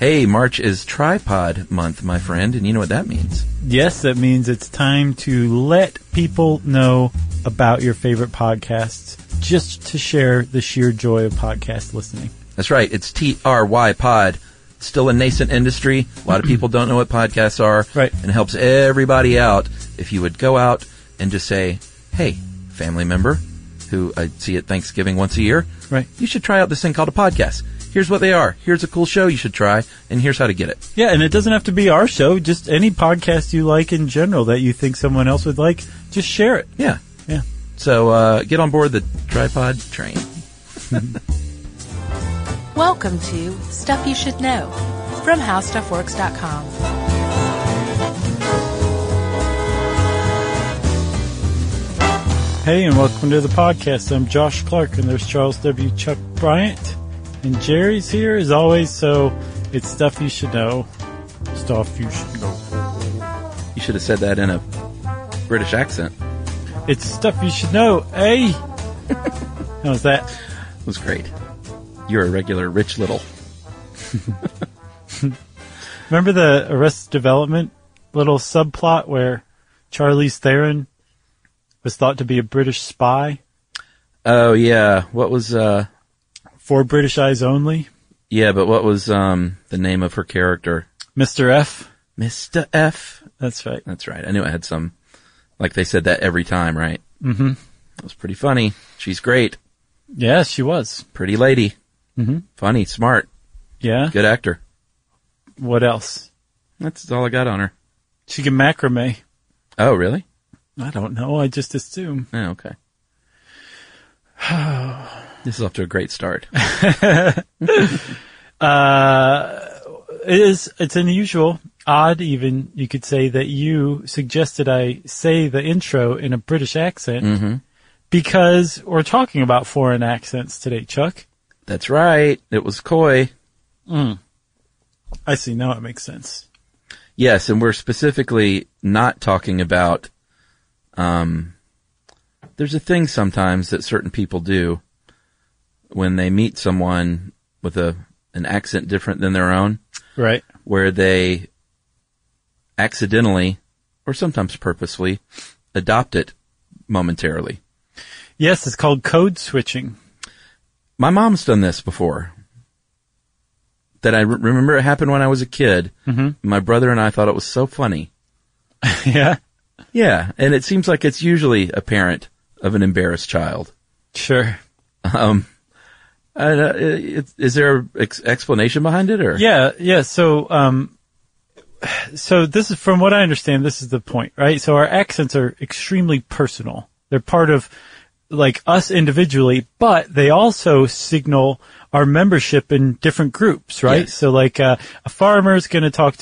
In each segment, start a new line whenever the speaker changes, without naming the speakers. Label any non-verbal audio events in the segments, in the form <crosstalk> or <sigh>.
Hey, March is Trypod month, my friend, and you know what that means.
Yes, that means it's time to let people know about your favorite podcasts just to share the sheer joy of podcast listening.
That's right. It's T-R-Y pod. Still a nascent industry. A lot of people don't know what podcasts are.
Right.
And it helps everybody out if you would go out and just say, hey, family member who I see at Thanksgiving once a year,
Right.
you should try out this thing called a podcast. Here's what they are. Here's a cool show you should try, and here's how to get it.
Yeah, and it doesn't have to be our show, just any podcast you like in general that you think someone else would like, just share it.
Yeah.
Yeah.
So uh, get on board the Trypod train. <laughs>
Welcome to Stuff You Should Know from HowStuffWorks.com.
Hey, and welcome to the podcast. I'm Josh Clark, and there's Charles W. Chuck Bryant. And Jerry's here as always, so it's stuff you should know. Stuff you should know.
You should have said that in a British accent.
It's stuff you should know. Hey! <laughs> How's that?
It was great. You're a regular Rich Little. <laughs>
Remember the Arrested Development little subplot where Charlize Theron was thought to be a British spy
Oh yeah. What was uh
for British eyes only?
yeah, but what was um the name of her character?
Mr. F.
Mr. F.
That's right.
That's right. I knew it had some like they said that every time, right? Mm-hmm. That was pretty funny. She's great.
Yeah, she was.
Pretty lady.
Mm Mhm.
Funny, smart,
Yeah.
good actor.
What else?
That's all I got on her.
She can macrame.
Oh, really?
I don't know. I just assume.
Oh, okay. <sighs> <sighs> <sighs> this is off to a great start. <laughs>
Uh, it is, it's unusual, odd even, you could say that you suggested I say the intro in a British accent because we're talking about foreign accents today, Chuck.
That's right. It was coy.
I see. Now it makes sense.
Yes, and we're specifically not talking about. Um, there's a thing sometimes that certain people do when they meet someone with a an accent different than their own,
Right.
where they accidentally or sometimes purposefully adopt it momentarily.
Yes, it's called code switching.
My mom's done this before. That I re- remember it happened when I was a kid. Mm-hmm. My brother and I thought it was so funny. <laughs>
yeah.
Yeah, and it seems like it's usually a parent of an embarrassed child.
Sure.
Um, uh, it, is there an ex- explanation behind it, or
Yeah, yeah. So, um, so this is from what I understand. This is the point, right? So our accents are extremely personal. They're part of like us individually, but they also signal our membership in different groups, right?
Yes.
So like uh, a farmer is going to talk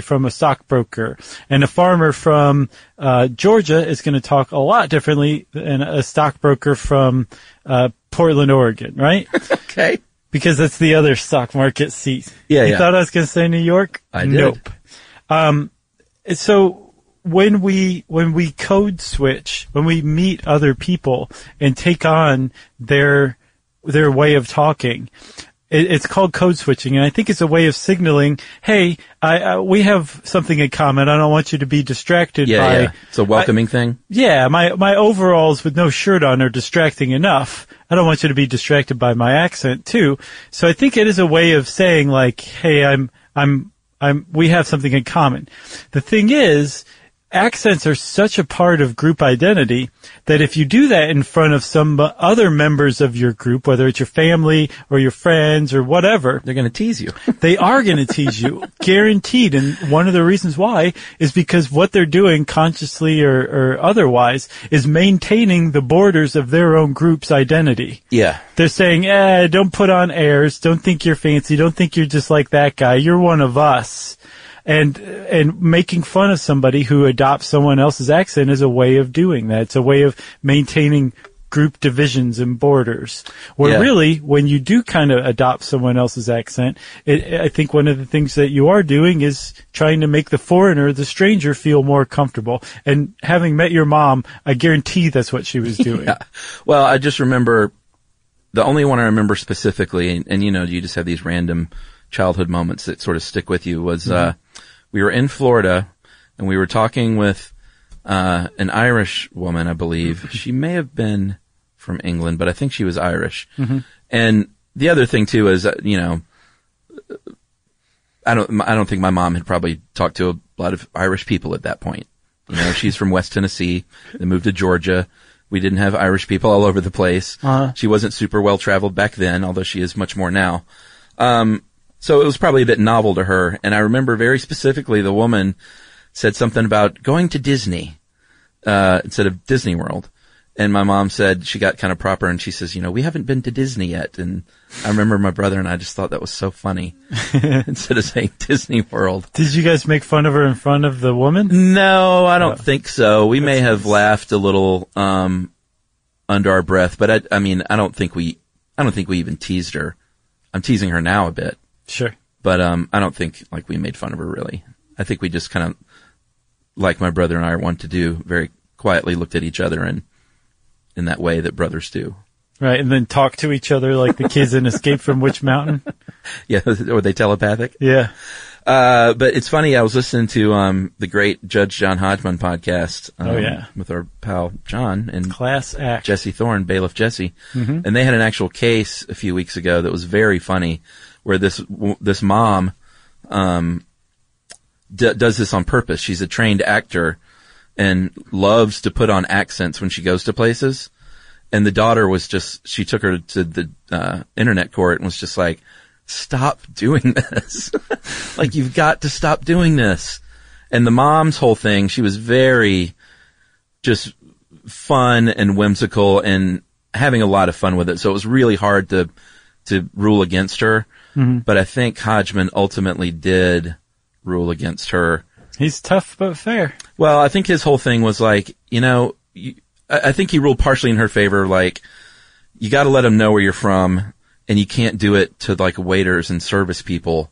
from a stockbroker, and a farmer from uh, Georgia is going to talk a lot differently than a stockbroker from uh, Portland, Oregon, right? <laughs>
Okay,
because that's the other stock market seat.
Yeah,
you
yeah.
thought I was going to say New York?
I did.
Nope. Um, so when we when we code switch, when we meet other people and take on their their way of talking, it's called code switching, and I think it's a way of signaling, "Hey, I, I, we have something in common. I don't want you to be distracted
yeah,
by."
yeah, it's a welcoming thing.
Yeah, my my overalls with no shirt on are distracting enough. I don't want you to be distracted by my accent too. So I think it is a way of saying like, hey, I'm I'm I'm we have something in common. The thing is, accents are such a part of group identity that if you do that in front of some other members of your group, whether it's your family or your friends or whatever,
They're going to tease you. <laughs>
they are going to tease you, guaranteed. And one of the reasons why is because what they're doing, consciously or, or otherwise, is maintaining the borders of their own group's identity.
yeah,
They're saying, eh, don't put on airs, don't think you're fancy, don't think you're just like that guy, you're one of us. And, and making fun of somebody who adopts someone else's accent is a way of doing that. It's a way of maintaining group divisions and borders. Where
Yeah.
really, when you do kind of adopt someone else's accent, it, I think one of the things that you are doing is trying to make the foreigner, the stranger, feel more comfortable. And having met your mom, I guarantee that's what she was <laughs> doing.
Yeah. Well, I just remember the only one I remember specifically, and, and you know, you just have these random childhood moments that sort of stick with you was, uh, we were in Florida and we were talking with, uh, an Irish woman, I believe. she may have been from England, but I think she was Irish. And the other thing too is, uh, you know, I don't, I don't think my mom had probably talked to a lot of Irish people at that point. You know, she's from West Tennessee. They moved to Georgia. We didn't have Irish people all over the place.
Uh-huh.
She wasn't super well traveled back then, although she is much more now. Um, so it was probably a bit novel to her. And I remember very specifically the woman said something about going to Disney, uh, instead of Disney World. And my mom said she got kind of proper and she says, you know, we haven't been to Disney yet. And I remember my brother and I just thought that was so funny <laughs> instead of saying Disney World.
Did you guys make fun of her in front of the woman?
No, I don't
Oh.
think so. We may have
nice.
laughed a little, um, under our breath, but I, I mean, I don't think we, I don't think we even teased her. I'm teasing her now a bit,
Sure.
but, um, I don't think like we made fun of her really. I think we just kind of, like my brother and I want to do, very quietly looked at each other and in that way that brothers do.
Right, and then talk to each other like the kids in Escape from Witch Mountain. <laughs>
Yeah, <laughs> were they telepathic?
Yeah.
Uh, but it's funny. I was listening to um the great Judge John Hodgman podcast. Um,
Oh, yeah.
with our pal John and
Class act.
Jesse Thorn, bailiff Jesse,
Mm-hmm.
and they had an actual case a few weeks ago that was very funny, where this this mom um d- does this on purpose. She's a trained actor and loves to put on accents when she goes to places. And the daughter was just she took her to the uh, internet court and was just like, "Stop doing <laughs> this! <laughs> like you've got to stop doing this." And the mom's whole thing, she was very just fun and whimsical and having a lot of fun with it. So it was really hard to to rule against her. Mm-hmm. But I think Hodgman ultimately did rule against her.
He's tough but fair.
Well, I think his whole thing was like, you know, you, I, I think he ruled partially in her favor. Like, you got to let them know where you're from, and you can't do it to like waiters and service people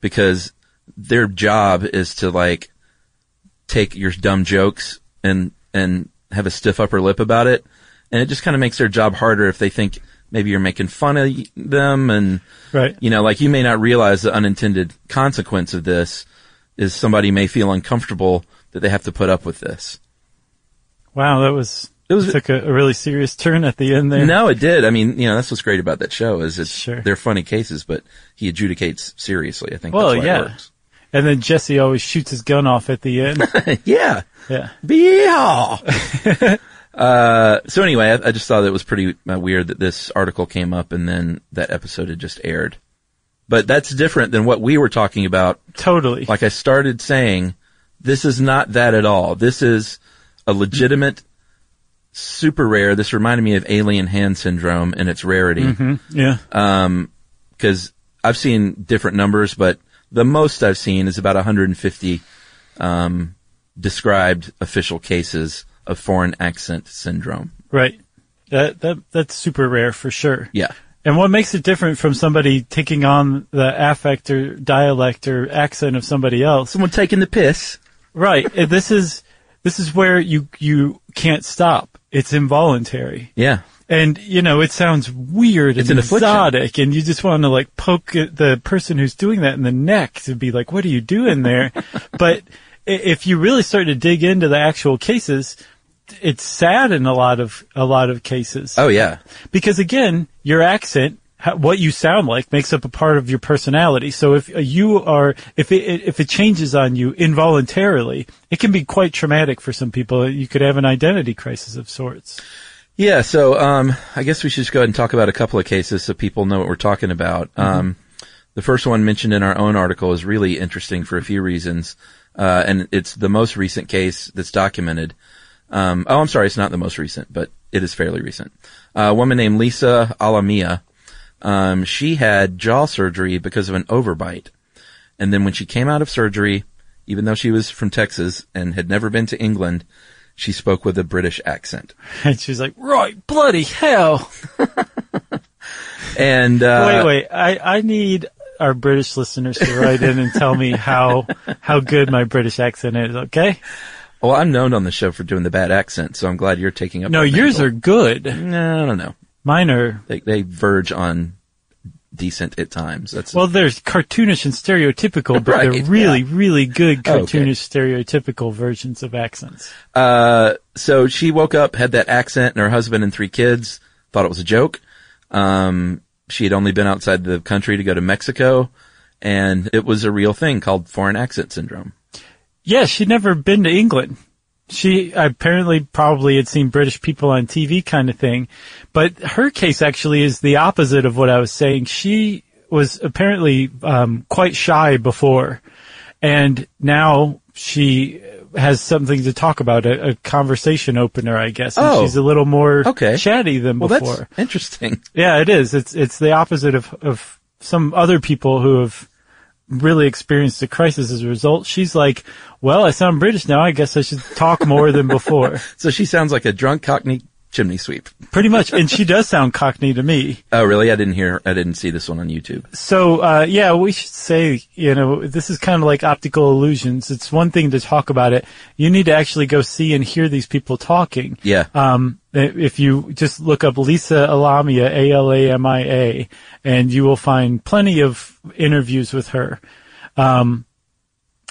because their job is to like take your dumb jokes and and have a stiff upper lip about it, and it just kind of makes their job harder if they think maybe you're making fun of them and
Right.
you know, like you may not realize the unintended consequence of this is somebody may feel uncomfortable that they have to put up with this.
Wow, that was
It was-
took a, a really serious turn at the end there.
No, it did. I mean, you know, that's what's great about that show is it's
Sure.
they're funny cases, but he adjudicates seriously. I think
Well,
that's why
yeah.
it works.
And then Jesse always shoots his gun off at the end. <laughs>
yeah.
yeah.
Yeah. <laughs> uh, so anyway, I, I just thought it was pretty uh, weird that this article came up and then that episode had just aired. But that's different than what we were talking about
Totally.
like I started saying, this is not that at all. This is a legitimate, super rare. This reminded me of alien hand syndrome and its rarity.
Mhm. Yeah.
Cause I've seen different numbers, but the most I've seen is about 150, um, described official cases of foreign accent syndrome.
Right. That that that's super rare for sure.
Yeah.
And what makes it different from somebody taking on the affect or dialect or accent of somebody else?
Someone taking the piss.
Right. This is this is where you you can't stop. It's involuntary.
Yeah.
And you know, it sounds weird
It's
and
an affliction.
exotic and you just want to like poke the person who's doing that in the neck to be like, what are you doing there? <laughs> but if you really start to dig into the actual cases, it's sad in a lot of a lot of cases
Oh yeah.
because again, your accent, what you sound like, makes up a part of your personality. So if uh, you are, if it if it changes on you involuntarily, it can be quite traumatic for some people. You could have an identity crisis of sorts.
Yeah, so um, I guess we should just go ahead and talk about a couple of cases so people know what we're talking about. Um, the first one mentioned in our own article is really interesting for a few reasons, uh, and it's the most recent case that's documented. Um, oh, I'm sorry, it's not the most recent, but it is fairly recent. Uh, a woman named Lisa Alamia, um, she had jaw surgery because of an overbite, and then when she came out of surgery, even though she was from Texas and had never been to England, she spoke with a British accent. <laughs>
And she's like, right, bloody hell. <laughs>
And uh,
wait, wait, I, I need our British listeners to write in and tell me how, how good my British accent is, okay?
well, I'm known on the show for doing the bad accent, so I'm glad you're taking up.
No, yours
mantle.
are good.
No, I don't know.
Mine are,
They they verge on decent at times. That's
Well, they're cartoonish and stereotypical, but
Right,
they're really,
yeah.
really good
Oh,
cartoonish, stereotypical versions of accents.
Uh, so she woke up, had that accent, and her husband and three kids thought it was a joke. Um, she had only been outside the country to go to Mexico, and it was a real thing called foreign accent syndrome.
Yeah, she'd never been to England. She apparently probably had seen British people on TV kind of thing. But her case actually is the opposite of what I was saying. She was apparently um, quite shy before. And now she has something to talk about, a, a conversation opener, I guess. And
Oh.
she's a little more
Okay.
chatty than
Well,
before.
that's interesting.
Yeah, it is. It's it's the opposite of of some other people who have really experienced a crisis as a result. She's like, "Well, I sound British now. I guess I should talk more than before." <laughs>
So she sounds like a drunk Cockney chimney sweep.
Pretty much, and she does sound Cockney to me.
Oh, really? I didn't hear. I didn't see this one on YouTube.
So, uh, yeah, we should say, you know, this is kind of like optical illusions. It's one thing to talk about it. You need to actually go see and hear these people talking.
Yeah.
Um, if you just look up Lisa Alamia, A-L-A-M-I-A, and you will find plenty of interviews with her. Um,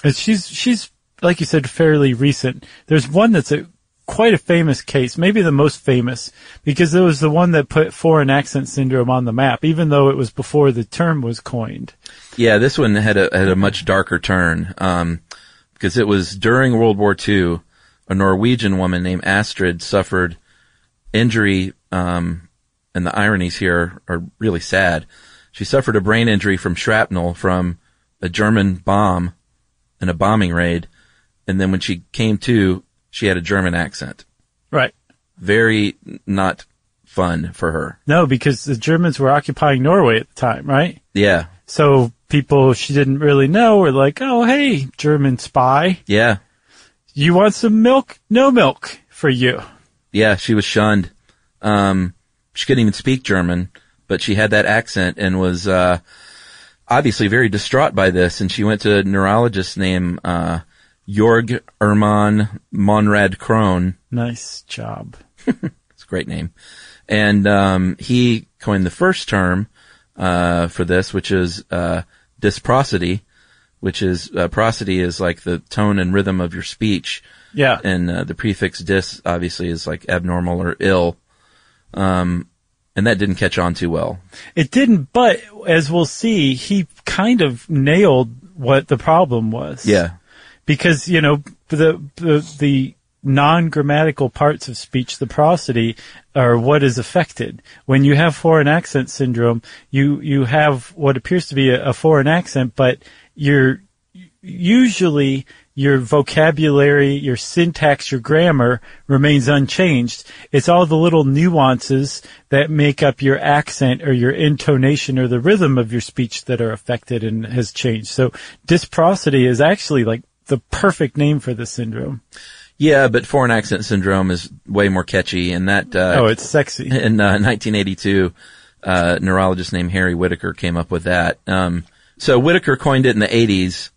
and she's, she's, like you said, fairly recent. There's one that's a, quite a famous case, maybe the most famous, because it was the one that put foreign accent syndrome on the map, even though it was before the term was coined.
Yeah, this one had a had a much darker turn um, because it was during World War II. A Norwegian woman named Astrid suffered injury, um, and the ironies here are really sad. She suffered a brain injury from shrapnel from a German bomb in a bombing raid, and then when she came to, she had a German accent.
Right.
Very not fun for her.
No, because the Germans were occupying Norway at the time, right?
Yeah,
So people she didn't really know were like, oh, hey, German spy,
yeah,
you want some milk? No milk for you.
Yeah, she was shunned. Um, she couldn't even speak German, but she had that accent and was, uh, obviously very distraught by this. And she went to a neurologist named, uh, Jorg Erman Monrad Krohn.
Nice job. <laughs>
It's a great name. And, um, he coined the first term, uh, for this, which is, uh, dysprosody, which is, uh, prosody is like the tone and rhythm of your speech
Yeah.
and uh, the prefix dis obviously is like abnormal or ill. Um, and that didn't catch on too well.
It didn't, but as we'll see, he kind of nailed what the problem was.
Yeah.
Because, you know, the, the, the non-grammatical parts of speech, the prosody, are what is affected. When you have foreign accent syndrome, you, you have what appears to be a, a foreign accent, but you're, usually your vocabulary, your syntax, your grammar remains unchanged. It's all the little nuances that make up your accent or your intonation or the rhythm of your speech that are affected and has changed. So dysprosody is actually like the perfect name for this syndrome.
Yeah, but foreign accent syndrome is way more catchy and that, uh,
Oh, it's sexy. <laughs>
in uh, 1982, uh, a neurologist named Harry Whitaker came up with that. Um, so Whitaker coined it in the 80s.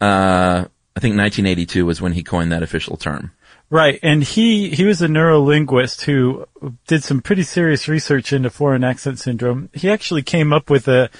Uh, I think 1982 was when he coined that official term.
Right, and he he was a neurolinguist who did some pretty serious research into foreign accent syndrome. He actually came up with a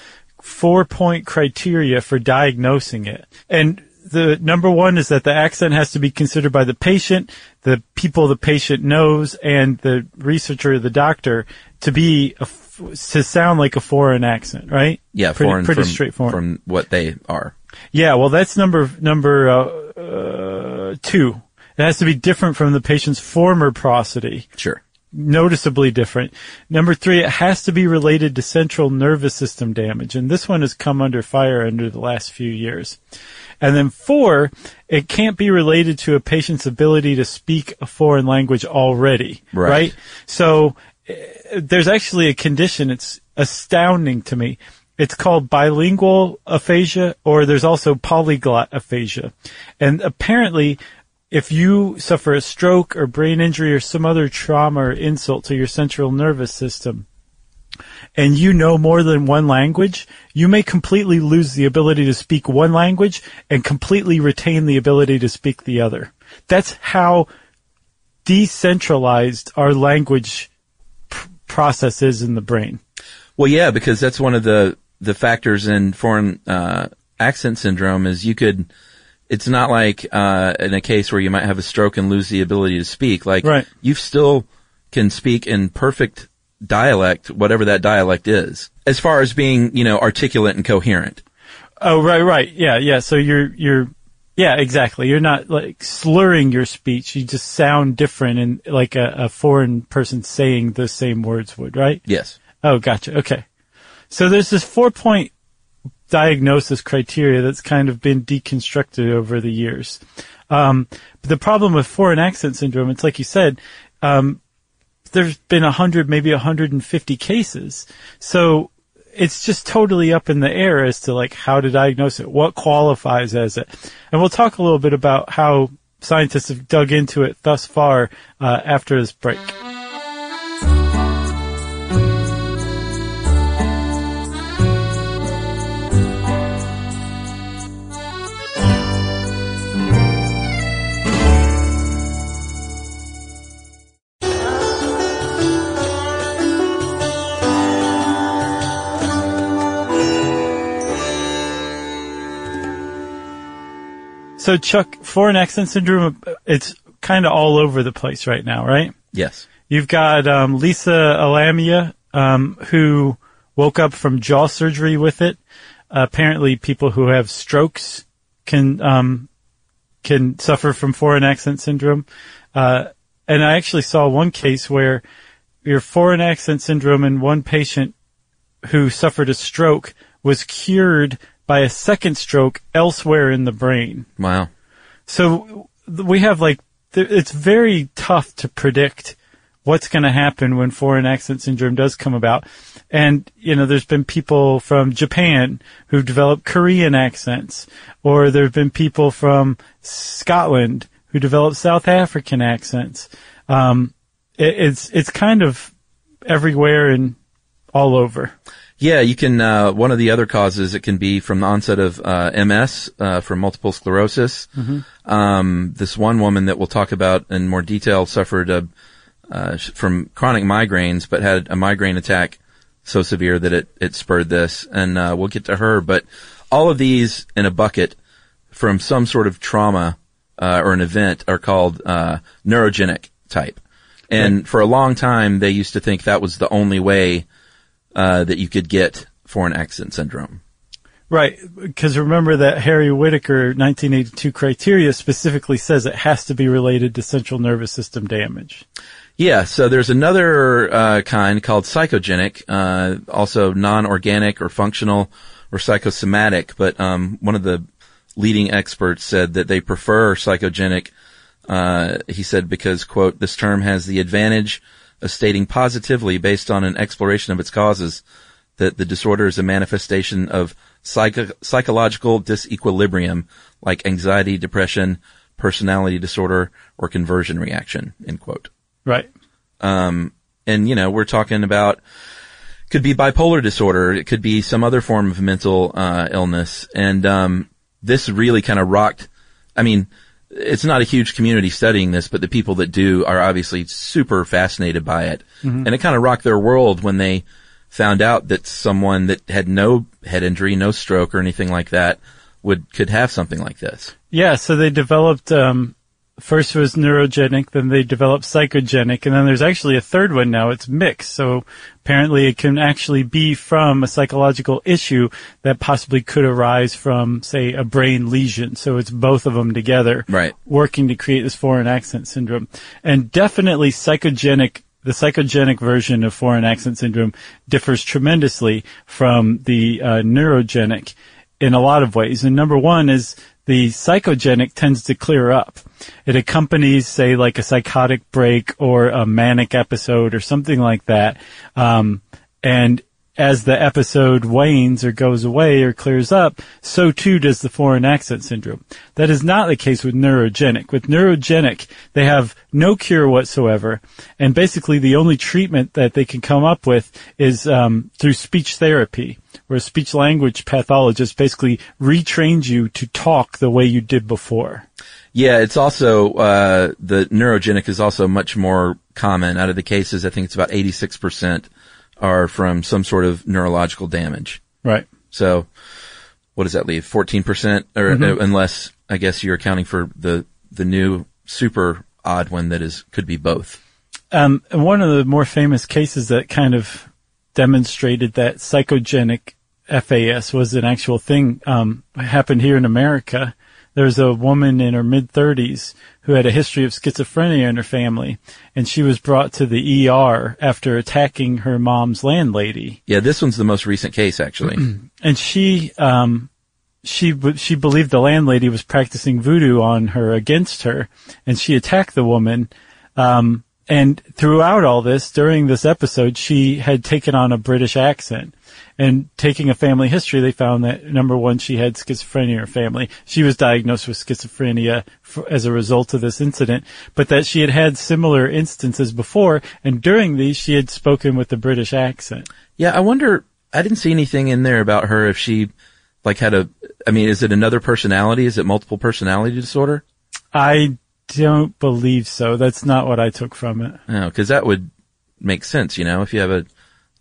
four point criteria for diagnosing it. And the number one is that the accent has to be considered by the patient, the people the patient knows, and the researcher, the doctor, to be a to sound like a foreign accent, right?
Yeah,
pretty,
foreign
pretty
from,
straightforward.
from what they are.
Yeah, well, that's number number uh, uh, two. It has to be different from the patient's former prosody,
Sure.
noticeably different. Number three, it has to be related to central nervous system damage, and this one has come under fire under the last few years. And then four, it can't be related to a patient's ability to speak a foreign language already,
Right.
right? So uh, there's actually a condition. It's astounding to me. It's called bilingual aphasia, or there's also polyglot aphasia. And apparently, if you suffer a stroke or brain injury or some other trauma or insult to your central nervous system, and you know more than one language, you may completely lose the ability to speak one language and completely retain the ability to speak the other. That's how decentralized our language pr- process is in the brain.
Well, yeah, because that's one of the the factors in foreign uh, accent syndrome is you could. It's not like uh, in a case where you might have a stroke and lose the ability to speak. Like
Right.
you still can speak in perfect dialect, whatever that dialect is, as far as being you know articulate and coherent.
Oh, right, right. Yeah, yeah. So you're, you're, yeah, exactly. You're not like slurring your speech. You just sound different and like a, a foreign person saying the same words would, right?
Yes.
Oh, gotcha. Okay. So there's this four point diagnosis criteria that's kind of been deconstructed over the years. Um, but the problem with foreign accent syndrome, it's like you said, um, there's been a hundred, maybe a hundred and fifty cases. So it's just totally up in the air as to like how to diagnose it, what qualifies as it. And we'll talk a little bit about how scientists have dug into it thus far uh, after this break. So Chuck, foreign accent syndrome, it's kind of all over the place right now, right?
Yes.
You've got um, Lisa Alamia, um, who woke up from jaw surgery with it. apparently, people who have strokes can um, can suffer from foreign accent syndrome. Uh, and I actually saw one case where your foreign accent syndrome in one patient who suffered a stroke was cured by a second stroke elsewhere in the brain.
Wow.
So we have like, it's very tough to predict what's going to happen when foreign accent syndrome does come about. And, you know, there's been people from Japan who've developed Korean accents, or there have been people from Scotland who developed South African accents. Um, it, it's, it's kind of everywhere and all over.
Yeah, you can. Uh, one of the other causes it can be from the onset of uh, MS, uh, from multiple sclerosis. Um, this one woman that we'll talk about in more detail suffered a, uh, from chronic migraines, but had a migraine attack so severe that it it spurred this, and uh, we'll get to her. But all of these in a bucket from some sort of trauma uh, or an event are called uh, neurogenic type. And for a long time, they used to think that was the only way uh, that you could get for an accent syndrome.
Right, because remember that Harry Whitaker 1982 criteria specifically says it has to be related to central nervous system damage.
Yeah, so there's another uh, kind called psychogenic, uh, also non-organic or functional or psychosomatic. But um, one of the leading experts said that they prefer psychogenic. Uh, he said because quote this term has the advantage stating positively based on an exploration of its causes that the disorder is a manifestation of psycho- psychological disequilibrium like anxiety, depression, personality disorder, or conversion reaction. End quote.
Right.
Um, and you know, we're talking about could be bipolar disorder. It could be some other form of mental uh, illness. And um, this really kind of rocked. I mean, it's not a huge community studying this, but the people that do are obviously super fascinated by it. And it kind of rocked their world when they found out that someone that had no head injury, no stroke or anything like that would could have something like this.
Yeah, so they developed, um, first was neurogenic, then they developed psychogenic, and then there's actually a third one now. It's mixed. So apparently it can actually be from a psychological issue that possibly could arise from, say, a brain lesion. So it's both of them together.
Right.
Working to create this foreign accent syndrome. And definitely psychogenic the psychogenic version of foreign accent syndrome differs tremendously from the uh, neurogenic in a lot of ways. And number one is the psychogenic tends to clear up. It accompanies, say, like a psychotic break or a manic episode or something like that. Um, and as the episode wanes or goes away or clears up, so too does the foreign accent syndrome. That is not the case with neurogenic. With neurogenic, they have no cure whatsoever, and basically the only treatment that they can come up with is um, through speech therapy, where a speech language pathologist basically retrains you to talk the way you did before.
Yeah, it's also uh, the neurogenic is also much more common. Out of the cases, I think it's about eighty six percent are from some sort of neurological damage.
Right.
So what does that leave? 14% or uh, unless I guess you're accounting for the, the new super odd one that is, could be both.
Um, and one of the more famous cases that kind of demonstrated that psychogenic FAS was an actual thing um, happened here in America. There's a woman in her mid 30s who had a history of schizophrenia in her family, and she was brought to the ER after attacking her mom's landlady.
Yeah, this one's the most recent case actually. <clears throat>
And she, um, she she believed the landlady was practicing voodoo on her against her, and she attacked the woman. Um, and throughout all this, during this episode, she had taken on a British accent. And taking a family history, they found that number one, she had schizophrenia in her family. She was diagnosed with schizophrenia f as a result of this incident, but that she had had similar instances before, and during these, she had spoken with a British accent.
Yeah, I wonder, I didn't see anything in there about her if she like had a, I mean, is it another personality? Is it multiple personality disorder?
I don't believe so. That's not what I took from it.
No, cause that would make sense, you know, if you have a,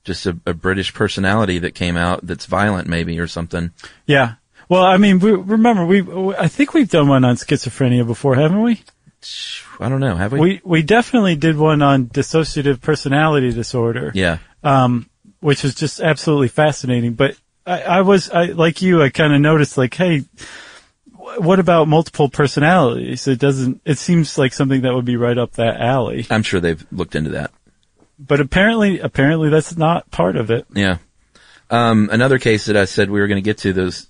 just a, a British personality that came out that's violent maybe or something.
Yeah. Well, I mean, we, remember, we, I think we've done one on schizophrenia before, haven't we?
I don't know, have we?
We, we definitely did one on dissociative personality disorder.
yeah.
Um, which was just absolutely fascinating. But I, I was, I, like you, I kind of noticed like, hey, wh- what about multiple personalities? It doesn't, it seems like something that would be right up that alley.
I'm sure they've looked into that.
But apparently, apparently that's not part of it.
Yeah. Um, another case that I said we were going to get to those.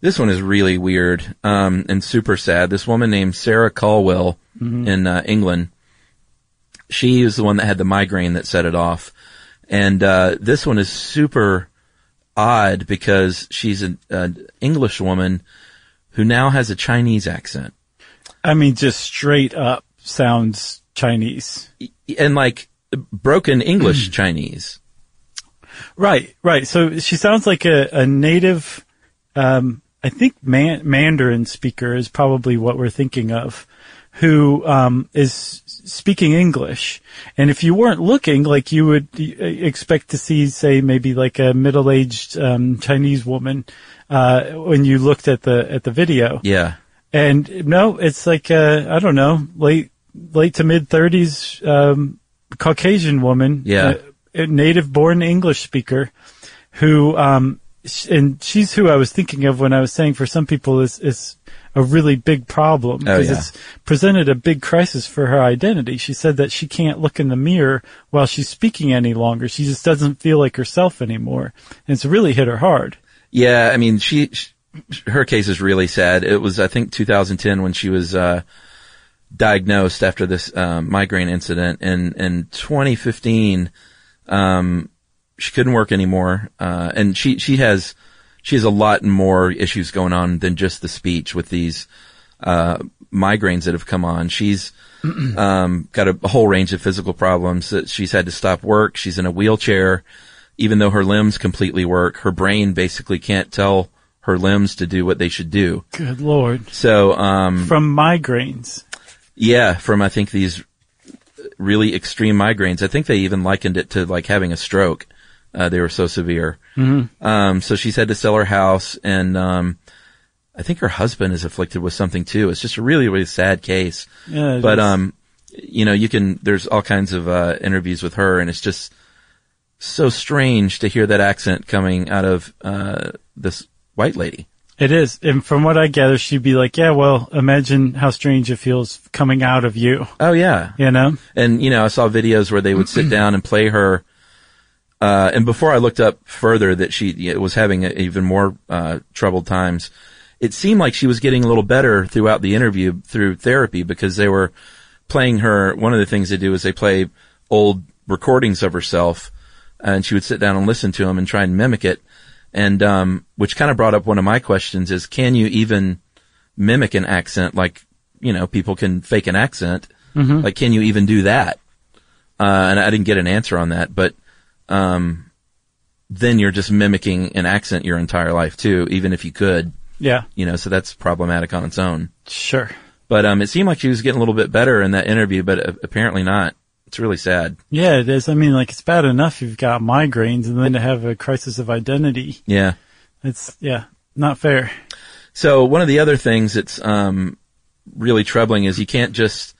This one is really weird um, and super sad. This woman named Sarah Colwill in uh, England. She is the one that had the migraine that set it off, and uh, this one is super odd because she's an, an English woman who now has a Chinese accent,
I mean, just straight up sounds Chinese.
and like broken English Chinese.
Right, right. So she sounds like a, a native, um, I think man, Mandarin speaker is probably what we're thinking of, who um, is speaking English. And if you weren't looking, like you would expect to see, say, maybe like a middle-aged um, Chinese woman uh, when you looked at the at the video.
Yeah.
And no, it's like uh, I don't know, late late to mid thirties um, Caucasian woman,
Yeah.
a, a native-born English speaker, who um, sh- and she's who I was thinking of when I was saying for some people is is a really big problem
Oh, yeah.
it's presented a big crisis for her identity. She said that she can't look in the mirror while she's speaking any longer. She just doesn't feel like herself anymore, and it's really hit her hard.
Yeah, I mean, she, sh her case is really sad. It was, I think, 2010 when she was uh, diagnosed after this um, migraine incident, and in 2015, um, she couldn't work anymore, uh, and she she has she has a lot more issues going on than just the speech with these uh, migraines that have come on. She's <clears throat> um, got a, a whole range of physical problems that she's had to stop work. She's in a wheelchair, even though her limbs completely work. Her brain basically can't tell her limbs to do what they should do.
Good lord!
So, um,
From migraines.
Yeah, from I think these really extreme migraines. I think they even likened it to like having a stroke. Uh, they were so severe. Mm-hmm. Um, so she's had to sell her house, and um, I think her husband is afflicted with something too. It's just a really, really sad case.
Yeah,
but
is.
um, you know, you can. There's all kinds of uh, interviews with her, and it's just so strange to hear that accent coming out of uh, this white lady.
It is. And from what I gather, she'd be like, yeah, well, imagine how strange it feels coming out of you,
Oh yeah,
you know?
And, you know, I saw videos where they would sit down and play her. Uh, and before I looked up further that she was having a, even more, uh, troubled times, it seemed like she was getting a little better throughout the interview through therapy because they were playing her. One of the things they do is they play old recordings of herself and she would sit down and listen to them and try and mimic it. And, um, which kind of brought up one of my questions is, can you even mimic an accent like, you know, people can fake an accent? Like, can you even do that? Uh, and I didn't get an answer on that, but, um, then you're just mimicking an accent your entire life too, even if you could,
Yeah,
you know, so that's problematic on its own.
sure.
But, um, it seemed like she was getting a little bit better in that interview, but uh, apparently not. It's really sad.
Yeah, it is. I mean, like it's bad enough you've got migraines and then to have a crisis of identity.
Yeah.
It's, yeah, not fair.
So one of the other things that's um, really troubling is you can't just,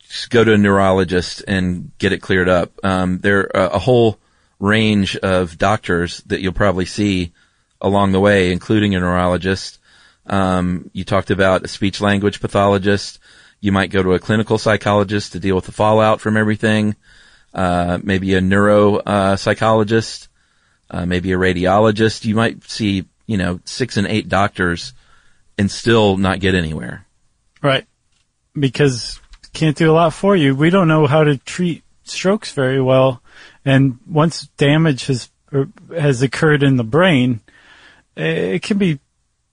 just go to a neurologist and get it cleared up. Um, there are a whole range of doctors that you'll probably see along the way, including a neurologist. Um, you talked about a speech language pathologist. You might go to a clinical psychologist to deal with the fallout from everything. Uh, maybe a neuro uh, psychologist, uh, maybe a radiologist. You might see, you know, six and eight doctors and still not get anywhere.
Right. Because can't do a lot for you. We don't know how to treat strokes very well. And once damage has, has occurred in the brain, it can be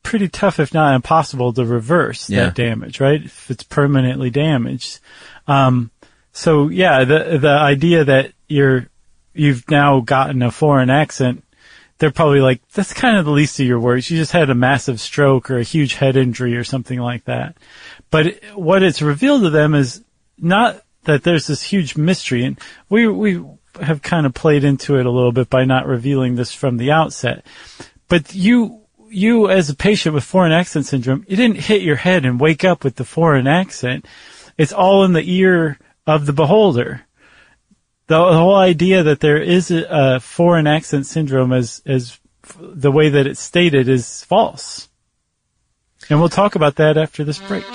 pretty tough, if not impossible, to reverse
Yeah.
that damage, right? If it's permanently damaged. Um, so yeah, the the idea that you're you've now gotten a foreign accent, they're probably like, that's kind of the least of your worries. You just had a massive stroke or a huge head injury or something like that. But what it's revealed to them is not that there's this huge mystery, and we we have kind of played into it a little bit by not revealing this from the outset. But you, you as a patient with foreign accent syndrome, you didn't hit your head and wake up with the foreign accent. It's all in the ear of the beholder. The, the whole idea that there is a, a foreign accent syndrome as, as the way that it's stated is false. And we'll talk about that after this break.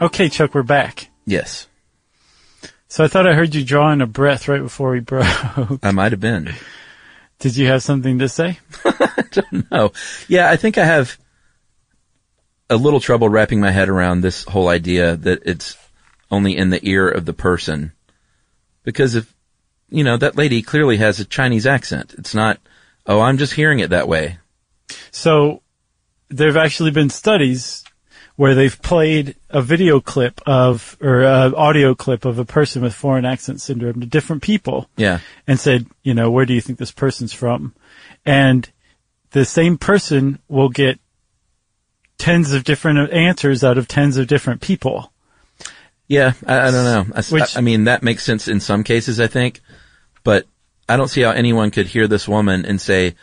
Okay, Chuck, we're back.
Yes,
So I thought I heard you drawing a breath right before we <laughs> broke.
I might have been.
Did you have something to say? <laughs>
No. Yeah, I think I have a little trouble wrapping my head around this whole idea that it's only in the ear of the person. Because if, you know, that lady clearly has a Chinese accent. It's not, oh, I'm just hearing it that way.
So there have actually been studies where they've played a video clip of, or an audio clip of a person with foreign accent syndrome to different people
Yeah.
and said, you know, where do you think this person's from? And the same person will get tens of different answers out of tens of different people.
Yeah, I, I don't know. I,
Which-
I mean, that makes sense in some cases, I think, but I don't see how anyone could hear this woman and say,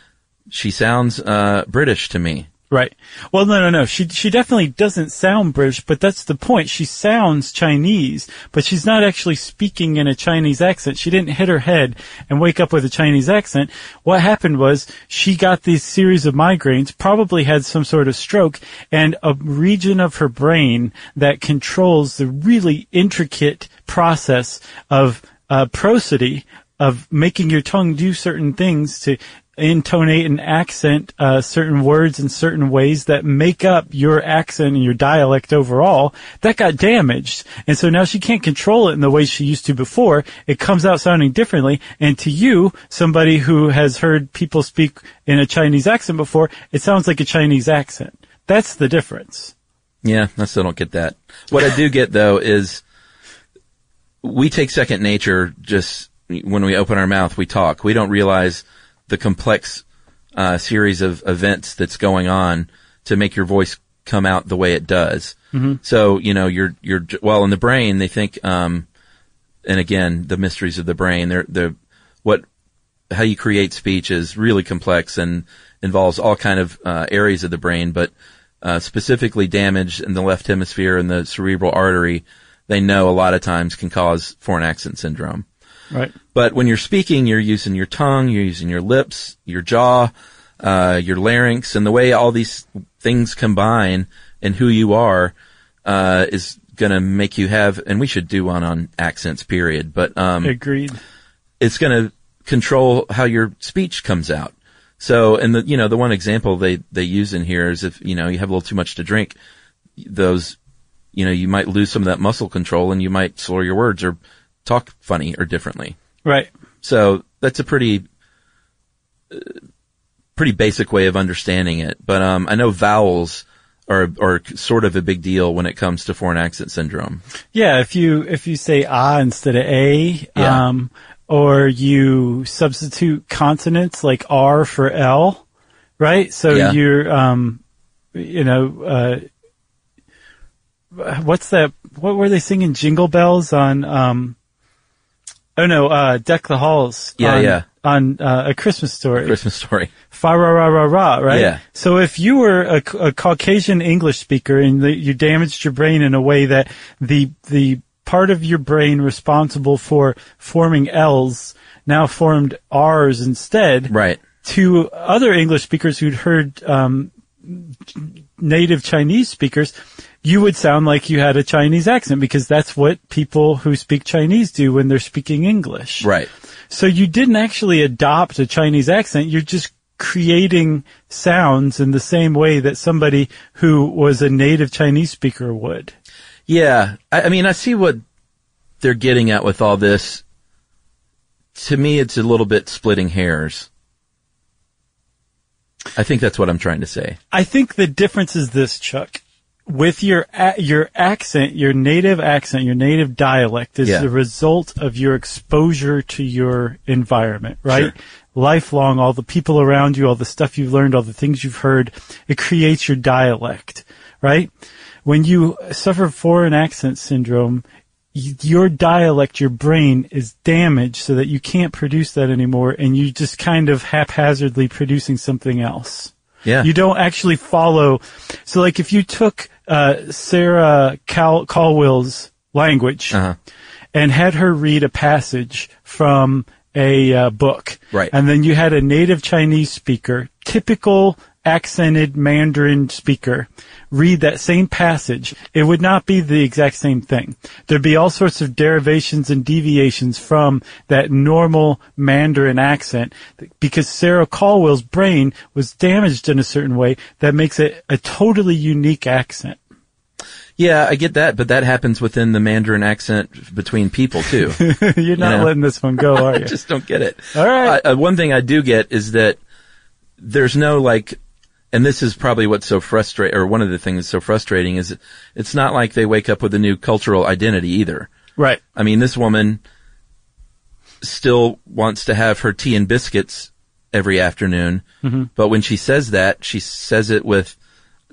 she sounds, uh, British to me.
Right. Well, no, no, no. She she definitely doesn't sound British, but that's the point. She sounds Chinese, but she's not actually speaking in a Chinese accent. She didn't hit her head and wake up with a Chinese accent. What happened was she got these series of migraines, probably had some sort of stroke, and a region of her brain that controls the really intricate process of uh, prosody of making your tongue do certain things to intonate and accent uh, certain words in certain ways that make up your accent and your dialect overall, that got damaged. And so now she can't control it in the way she used to before. It comes out sounding differently. And to you, somebody who has heard people speak in a Chinese accent before, it sounds like a Chinese accent. That's the difference.
Yeah, I still don't get that. What I do get though is we take second nature just when we open our mouth, we talk. We don't realize the complex uh, series of events that's going on to make your voice come out the way it does. So, you know, you're, you're, well, in the brain, they think, um, and again, the mysteries of the brain, they're, they're, what, how you create speech is really complex and involves all kind of, uh, areas of the brain, but, uh, specifically damage in the left hemisphere and the cerebral artery, they know a lot of times can cause foreign accent syndrome.
Right.
But when you're speaking, you're using your tongue, you're using your lips, your jaw, uh, your larynx, and the way all these things combine and who you are, uh, is gonna make you have, and we should do one on accents, period, but, um,
Agreed.
it's going to control how your speech comes out. So, and the, you know, the one example they, they use in here is if, you know, you have a little too much to drink, those, you know, you might lose some of that muscle control and you might slur your words or talk funny or differently.
Right.
So that's a pretty uh, pretty basic way of understanding it. But um, I know vowels are are sort of a big deal when it comes to foreign accent syndrome.
Yeah, if you if you say ah instead of a,
Yeah.
um, or you substitute consonants like R for L, right? So
Yeah.
you're, um, you know, uh, what's that? What were they singing? Jingle bells on? Um, oh no, uh, Deck the Halls.
Yeah,
on,
yeah.
On uh, a Christmas story.
Christmas story.
Fa ra ra ra ra, right?
Yeah.
So if you were a, a Caucasian English speaker and the, you damaged your brain in a way that the the part of your brain responsible for forming L's now formed R's instead,
Right.
to other English speakers who'd heard um, native Chinese speakers, you would sound like you had a Chinese accent because that's what people who speak Chinese do when they're speaking English.
Right.
So you didn't actually adopt a Chinese accent. You're just creating sounds in the same way that somebody who was a native Chinese speaker would.
Yeah. I, I mean, I see what they're getting at with all this. To me, it's a little bit splitting hairs. I think that's what I'm trying to say.
I think the difference is this, Chuck. With your your accent, your native accent, your native dialect is
Yeah.
the result of your exposure to your environment, right?
Sure.
Lifelong, all the people around you, all the stuff you've learned, all the things you've heard, it creates your dialect, right? When you suffer foreign accent syndrome, your dialect, your brain is damaged so that you can't produce that anymore and you just kind of haphazardly producing something else.
Yeah.
You don't actually follow. So like if you took uh, Sarah Cal- Colwill's language
Uh-huh.
and had her read a passage from a uh, book,
Right.
and then you had a native Chinese speaker, typical accented Mandarin speaker, read that same passage, it would not be the exact same thing. There'd be all sorts of derivations and deviations from that normal Mandarin accent because Sarah Colwill's brain was damaged in a certain way that makes it a totally unique accent.
Yeah, I get that, but that happens within the Mandarin accent between people too. <laughs>
You're not
Yeah.
letting this one go, are you? <laughs>
I
you?
just don't get it.
All right.
Uh, one thing I do get is that there's no like, and this is probably what's so frustrating, or one of the things that's so frustrating is it's not like they wake up with a new cultural identity either.
right.
I mean, this woman still wants to have her tea and biscuits every afternoon,
Mm-hmm.
but when she says that, she says it with,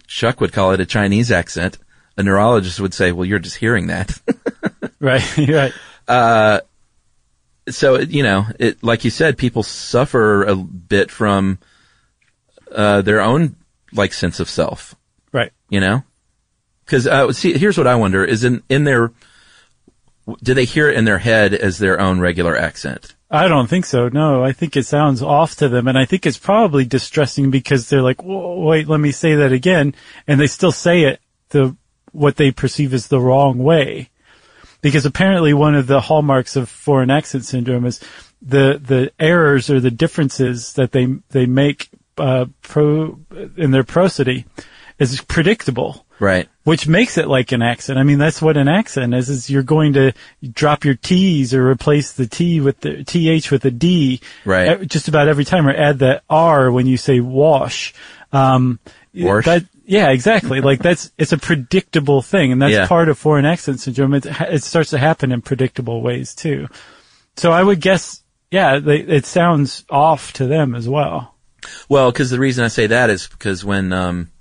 Chuck would call it a Chinese accent. A neurologist would say, well, you're just hearing that. <laughs>
Right. <laughs> right.
so you know, it like you said, people suffer a bit from uh, their own like sense of self.
Right.
You know, because uh, see, here's what I wonder: is in in their do they hear it in their head as their own regular accent?
I don't think so. No, I think it sounds off to them, and I think it's probably distressing because they're like, "Wait, let me say that again," and they still say it the what they perceive as the wrong way. Because apparently, one of the hallmarks of foreign accent syndrome is the the errors or the differences that they they make uh, pro in their prosody is predictable
Right.
which makes it like an accent. I mean, that's what an accent is, is you're going to drop your T's or replace the T with the TH with a D.
Right.
Just about every time or add the R when you say wash. Um,
Wash?
That, yeah, exactly. like that's, it's a predictable thing and that's
Yeah.
part of foreign accent syndrome. It, it starts to happen in predictable ways too. So I would guess, yeah, they, it sounds off to them as well.
Well, because the reason I say that is because when, um,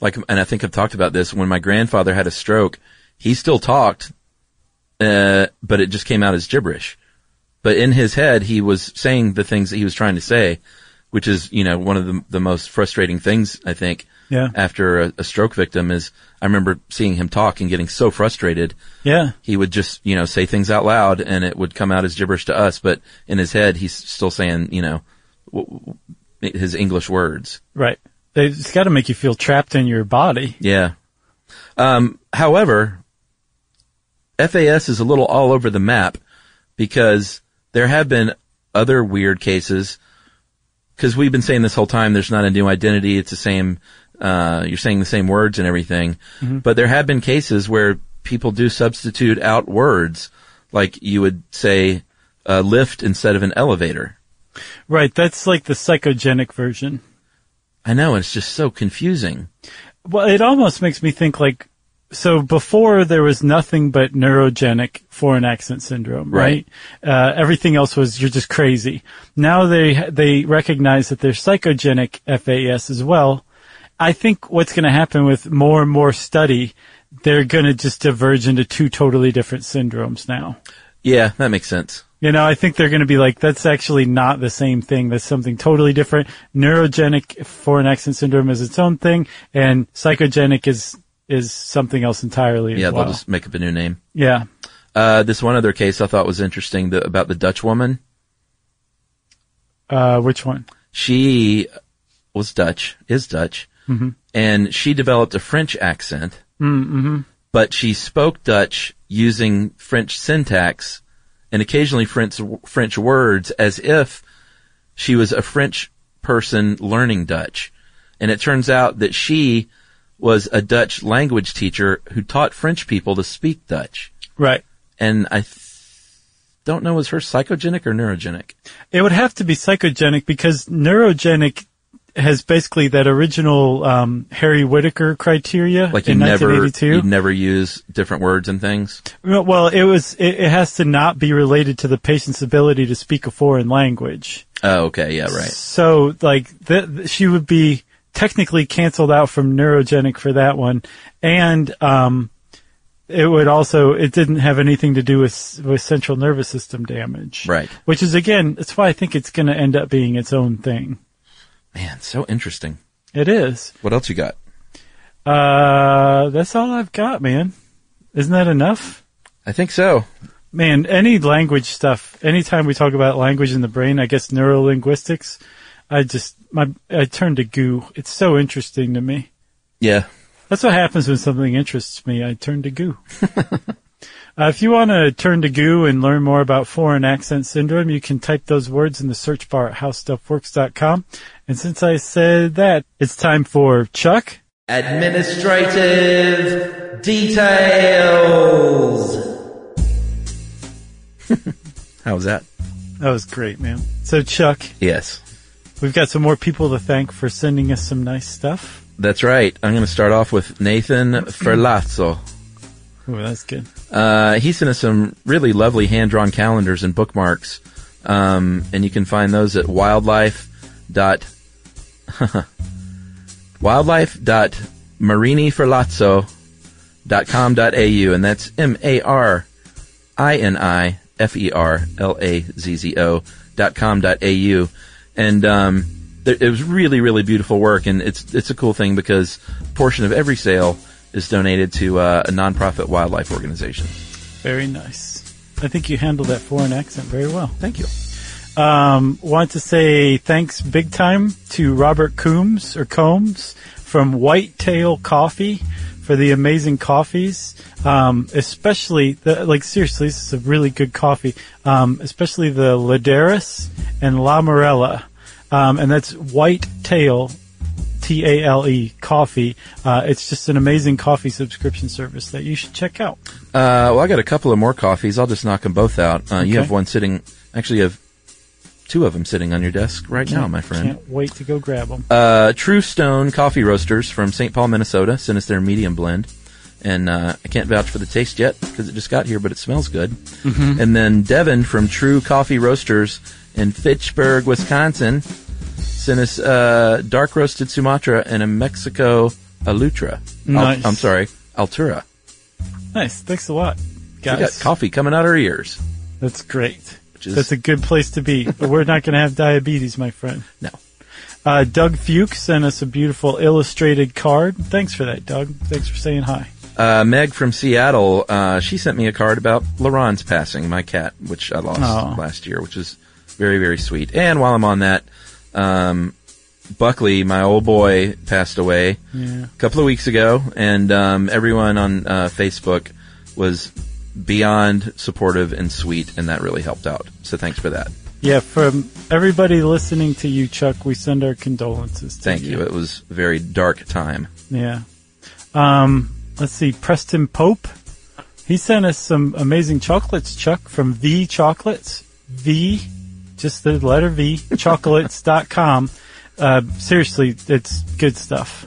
like, and I think I've talked about this, when my grandfather had a stroke, he still talked, uh, but it just came out as gibberish. But in his head, he was saying the things that he was trying to say, which is, you know, one of the, the most frustrating things, I think,
Yeah.
after a, a stroke victim is I remember seeing him talk and getting so frustrated.
Yeah.
He would just, you know, say things out loud and it would come out as gibberish to us, but in his head, he's still saying, you know, w- w- his English words.
Right. It's got to make you feel trapped in your body.
Yeah. Um, however, FAS is a little all over the map because there have been other weird cases. Because we've been saying this whole time, there's not a new identity. It's the same. Uh, you're saying the same words and everything. But there have been cases where people do substitute out words, like you would say uh, lift instead of an elevator.
Right. That's like the psychogenic version.
I know, it's just so confusing.
Well, it almost makes me think like, so before there was nothing but neurogenic foreign accent syndrome, right? Uh, everything else was you're just crazy. Now they they recognize that there's psychogenic FAS as well. I think what's going to happen with more and more study, they're going to just diverge into two totally different syndromes now.
Yeah, that makes sense.
You know, I think they're going to be like, that's actually not the same thing. That's something totally different. Neurogenic foreign accent syndrome is its own thing, and psychogenic is is something else entirely.
Yeah,
as well.
they'll just make up a new name.
yeah.
Uh, this one other case I thought was interesting the, about the Dutch woman.
Uh, which one?
She was Dutch, is Dutch, and she developed a French accent, but she spoke Dutch using French syntax and occasionally French, French words as if she was a French person learning Dutch. And it turns out that she was a Dutch language teacher who taught French people to speak Dutch.
Right.
And I th- don't know, was her psychogenic or neurogenic?
It would have to be psychogenic because neurogenic has basically that original um, Harry Whitaker criteria
Like you
in
never,
1982.
you never use different words and things.
Well, it was. It, it has to not be related to the patient's ability to speak a foreign language.
Oh, okay, yeah, right.
So, like, th- she would be technically canceled out from neurogenic for that one, and um, it would also. It didn't have anything to do with with central nervous system damage,
Right.
Which is again, that's why I think it's going to end up being its own thing.
Man, so interesting.
It is.
What else you got?
Uh, that's all I've got, man. Isn't that enough?
I think so.
Man, any language stuff, anytime we talk about language in the brain, I guess neurolinguistics, I just, my, I turn to goo. It's so interesting to me.
Yeah.
That's what happens when something interests me. I turn to goo. <laughs> uh, if you want to turn to goo and learn more about foreign accent syndrome, you can type those words in the search bar at howstuffworks.com. And since I said that, it's time for Chuck.
Administrative details. <laughs> How was that?
That was great, man. So Chuck,
Yes.
we've got some more people to thank for sending us some nice stuff.
That's right. I'm going to start off with Nathan Ferlazzo. <laughs>
Oh, that's good.
Uh, he sent us some really lovely hand-drawn calendars and bookmarks. Um, and you can find those at <laughs> wildlife dot wildlife dot mariniferlazzo.com.au and that's M-A-R-I-N-I-F-E-R-L-A-Z-Z-O dot com dot au and um, th- it was really really beautiful work and it's it's a cool thing because a portion of every sale is donated to uh, a nonprofit wildlife organization.
Very nice. I think you handled that foreign accent very well.
Thank you.
Um, want to say thanks big time to Robert Coombs or Combs from Whitetail Coffee for the amazing coffees. Um, especially the, like seriously, this is a really good coffee. Um, especially the Laderis and La Morella. Um, and that's Whitetail T A L E coffee. Uh, it's just an amazing coffee subscription service that you should check out.
Uh, well, I got a couple of more coffees. I'll just knock them both out. Uh, You have one sitting. Actually, you have two of them sitting on your desk right now, my friend.
Can't wait to go grab them.
Uh, True Stone Coffee Roasters from St. Paul, Minnesota, sent us their medium blend. And uh, I can't vouch for the taste yet because it just got here, but it smells good.
Mm-hmm.
And then Devin from True Coffee Roasters in Fitchburg, Wisconsin, sent us uh, dark roasted Sumatra and a Mexico Alutra. Al-
Nice.
I'm sorry, Altura.
Nice. Thanks a lot,
We got coffee coming out our ears.
That's great. That's a good place to be. But we're not going to have diabetes, my friend.
no.
Uh, Doug Fuke sent us a beautiful illustrated card. Thanks for that, Doug. Thanks for saying hi.
Uh, Meg from Seattle, uh, she sent me a card about Laron's passing, my cat, which I lost last year, which is very, very sweet. And while I'm on that, um, Buckley, my old boy, passed away
Yeah.
a couple of weeks ago, and um, everyone on uh, Facebook was beyond supportive and sweet, and that really helped out. So thanks for that.
Yeah, from everybody listening to you, Chuck, we send our condolences to
Thank you. It was a very dark time.
Yeah. Um, let's see, Preston Pope. He sent us some amazing chocolates, Chuck, from V Chocolates. V just the letter V, <laughs> chocolates.com. Uh, seriously, it's good stuff.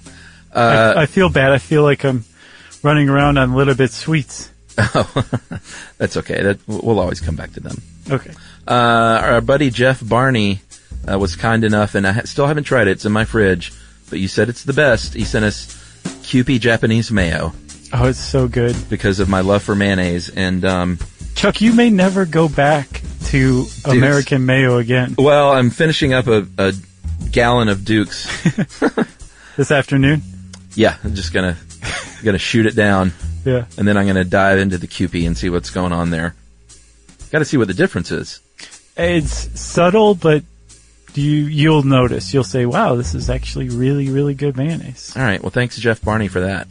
Uh,
I, I feel bad. I feel like I'm running around on Little Bit Sweets.
Oh, <laughs> that's okay. That we'll always come back to them.
Okay.
Uh, our buddy Jeff Barney uh, was kind enough, and I ha- still haven't tried it. It's in my fridge, but you said it's the best. He sent us Kewpie Japanese mayo
Oh, it's so good.
because of my love for mayonnaise. And um,
Chuck, you may never go back to American mayo again
well, I'm finishing up a, a gallon of Duke's. <laughs>
this afternoon.
yeah, I'm just gonna gonna shoot it down,
Yeah.
and then I'm gonna dive into the Kewpie and see what's going on there. Got to see what the difference is.
It's subtle, but you, you'll notice. You'll say, wow, this is actually really, really good mayonnaise.
All right. Well, thanks, to Jeff Barney, for that.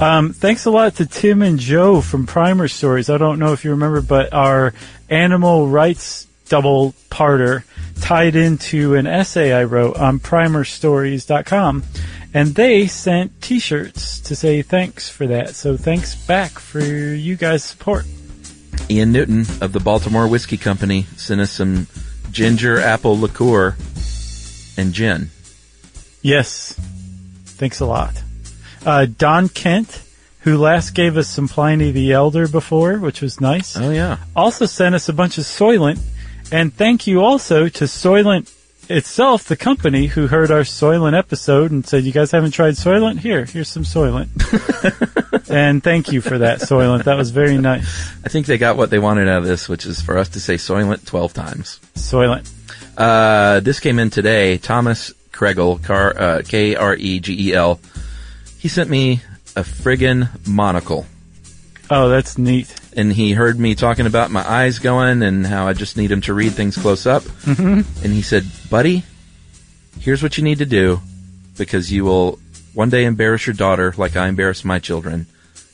Um, thanks a lot to Tim and Joe from Primer Stories. I don't know if you remember, but our animal rights double parter tied into an essay I wrote on primerstories.com. And they sent t-shirts to say thanks for that. So thanks back for you guys' support.
Ian Newton of the Baltimore Whiskey Company sent us some ginger apple liqueur and gin.
Yes. Thanks a lot. Uh, Don Kent, who last gave us some Pliny the Elder before, which was nice.
Oh yeah.
also sent us a bunch of Soylent. And thank you also to Soylent itself, the company who heard our Soylent episode and said, you guys haven't tried Soylent? Here, here's some Soylent. <laughs> and thank you for that, Soylent. That was very nice.
I think they got what they wanted out of this, which is for us to say Soylent 12 times.
Soylent.
Uh, this came in today. Thomas Kregel, Car, uh, K-R-E-G-E-L. He sent me a friggin' monocle.
Oh, that's neat.
And he heard me talking about my eyes going and how I just need him to read things close up. Mm-hmm. And he said, buddy, here's what you need to do because you will one day embarrass your daughter like I embarrass my children.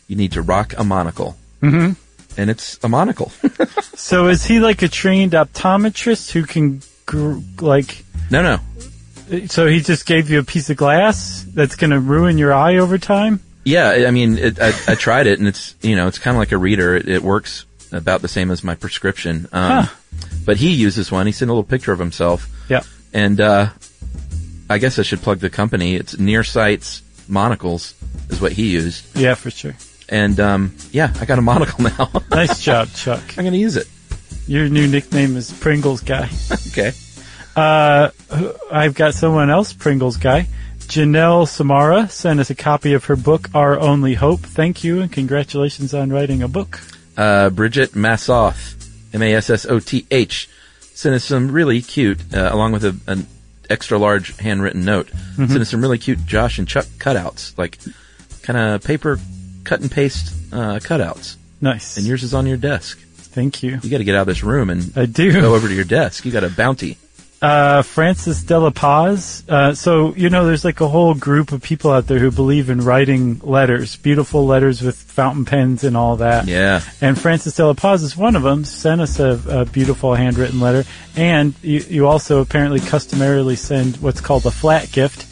You need to rock a monocle. Mm-hmm. And it's a monocle. <laughs>
So is he like a trained optometrist who can, gr- like,
no, no.
so he just gave you a piece of glass that's going to ruin your eye over time?
Yeah, I mean, it, I, I tried it, and it's you know, it's kind of like a reader. It, it works about the same as my prescription. Um,
Huh.
But he uses one. He sent a little picture of himself,
Yeah.
and uh, I guess I should plug the company. It's Nearsight's Monocles is what he used,
Yeah, for sure.
and um, yeah, I got a monocle <laughs> now.
Nice job, Chuck.
I'm gonna use it.
Your new nickname is Pringles Guy. <laughs>
Okay.
Uh, I've got someone else, Pringles Guy. Janelle Samara sent us a copy of her book, Our Only Hope. Thank you and congratulations on writing a book.
Uh, Bridget Massoth, M-A-S-S-O-T-H, sent us some really cute, uh, along with a, an extra large handwritten note,
Mm-hmm.
sent us some really cute Josh and Chuck cutouts, like kind of paper cut and paste uh, cutouts.
Nice.
And yours is on your desk.
Thank you.
You got to get out of this room and
I do.
go over to your desk. You got a bounty.
Uh, Francis Della Paz. Uh, so, you know, there's like a whole group of people out there who believe in writing letters, beautiful letters with fountain pens and all that.
Yeah.
And Francis Della Paz is one of them. Sent us a, a beautiful handwritten letter, and you, you also apparently customarily send what's called a flat gift,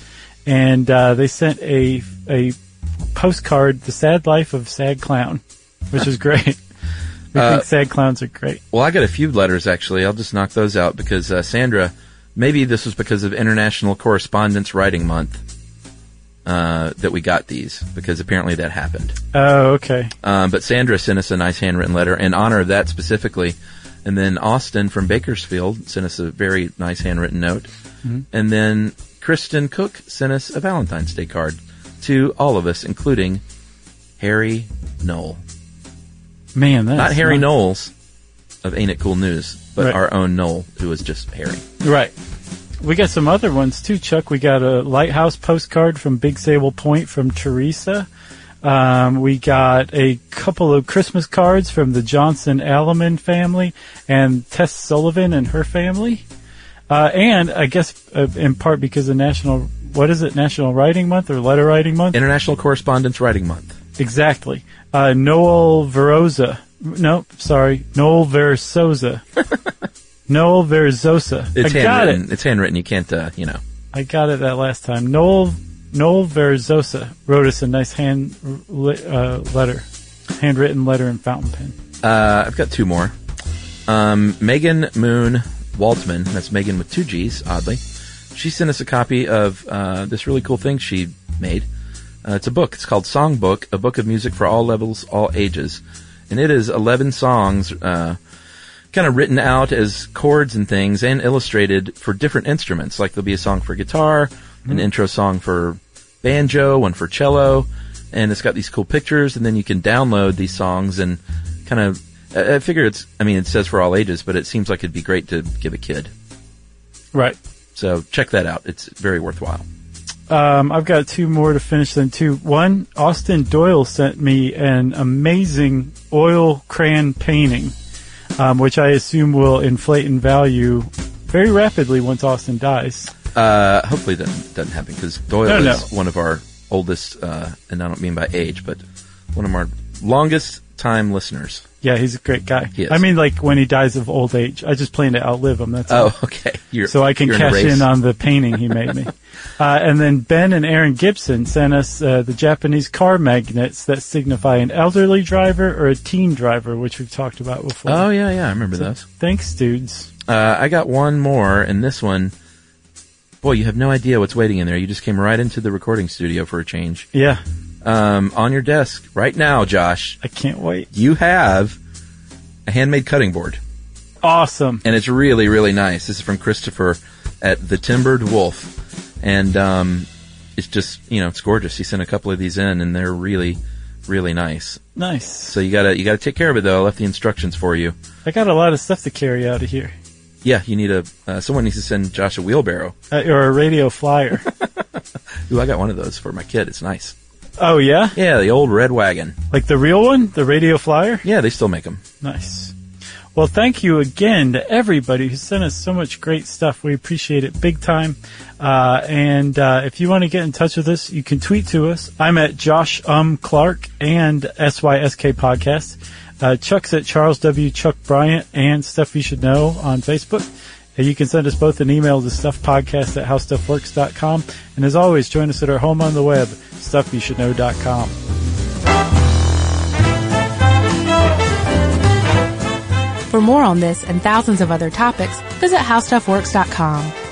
and uh, they sent a a postcard, "The Sad Life of Sad Clown," which is <laughs> great. We
Uh,
think sad clowns are great.
Well, I got a few letters actually. I'll just knock those out because uh, Sandra, maybe this was because of International Correspondence Writing Month uh, that we got these because apparently that happened.
Oh, okay.
Um, but Sandra sent us a nice handwritten letter in honor of that specifically. And then Austin from Bakersfield sent us a very nice handwritten note. And then Kristen Cook sent us a Valentine's Day card to all of us, including Harry Knoll.
Man, that's
Not Harry. Knowles of Ain't It Cool News, but
Right.
our own Knoll, who was just Harry.
Right. We got some other ones too, Chuck. We got a lighthouse postcard from Big Sable Point from Teresa. Um, we got a couple of Christmas cards from the Johnson Alleman family and Tess Sullivan and her family. Uh, and I guess uh, in part because of National, what is it, National Writing Month or Letter Writing Month?
International Correspondence Writing Month.
Exactly. Uh, Noel Veroza. No, sorry, Noel Versosa. <laughs> Noel Verzosa.
It's
I got
handwritten.
it.
It's handwritten. You can't, uh, you know.
I got it that last time. Noel Noel Verzosa wrote us a nice hand uh, letter, handwritten letter in fountain pen.
Uh, I've got two more. Um, Megan Moon Waldman, that's Megan with two G's, oddly, she sent us a copy of uh, this really cool thing she made. Uh, it's a book. It's called Songbook, a book of music for all levels, all ages. And it is 11 songs, uh, kind of written out as chords and things and illustrated for different instruments. Like there'll be a song for guitar, an intro song for banjo, one for cello, and it's got these cool pictures and then you can download these songs and kind of, I I figure it's, I mean, it says for all ages, but it seems like it'd be great to give a kid.
Right.
So check that out. It's very worthwhile.
Um, I've got two more to finish then too. One, Austin Doyle sent me an amazing oil crayon painting, um, which I assume will inflate in value very rapidly once Austin dies.
Uh, hopefully that doesn't happen because Doyle
No,
is one of our oldest, uh, and I don't mean by age, but one of our longest time listeners.
Yeah, he's a great guy.
He is.
I mean, like when he dies of old age. I just plan to outlive him. That's all.
Oh, <laughs> okay. You're,
so I can cash
race.
in on the painting he made me. <laughs> Uh, and then Ben and Aaron Gibson sent us uh, the Japanese car magnets that signify an elderly driver or a teen driver, which we've talked about before.
Oh yeah, yeah, I remember those.
Thanks, dudes.
Uh, I got one more, and this one, boy, you have no idea what's waiting in there. You just came right into the recording studio for a change.
Yeah,
Um, on your desk right now, Josh,
I can't wait.
you have a handmade cutting board,
Awesome.
and it's really, really nice. This is from Christopher at the Timbered Wolf, and um, it's just you know it's gorgeous. He sent a couple of these in, and they're really, really nice.
Nice.
So you gotta you gotta take care of it though. I left the instructions for you.
I got a lot of stuff to carry out of here.
Yeah, you need a uh, someone needs to send Josh a wheelbarrow.
Uh, or a radio flyer. <laughs>
Ooh, I got one of those for my kid. It's nice.
Oh, yeah?
Yeah, the old red wagon.
Like the real one? The radio flyer?
Yeah, they still make them.
Nice. Well, thank you again to everybody who sent us so much great stuff. We appreciate it big time. Uh, and uh, if you want to get in touch with us, you can tweet to us. I'm at Josh Um Clark and SYSK Podcast. Uh, Chuck's at Charles W. Chuck Bryant and Stuff You Should Know on Facebook. You can send us both an email to stuffpodcast at howstuffworks.com. And as always, join us at our home on the web, stuffyoushouldknow.com.
For more on this and thousands of other topics, visit howstuffworks.com.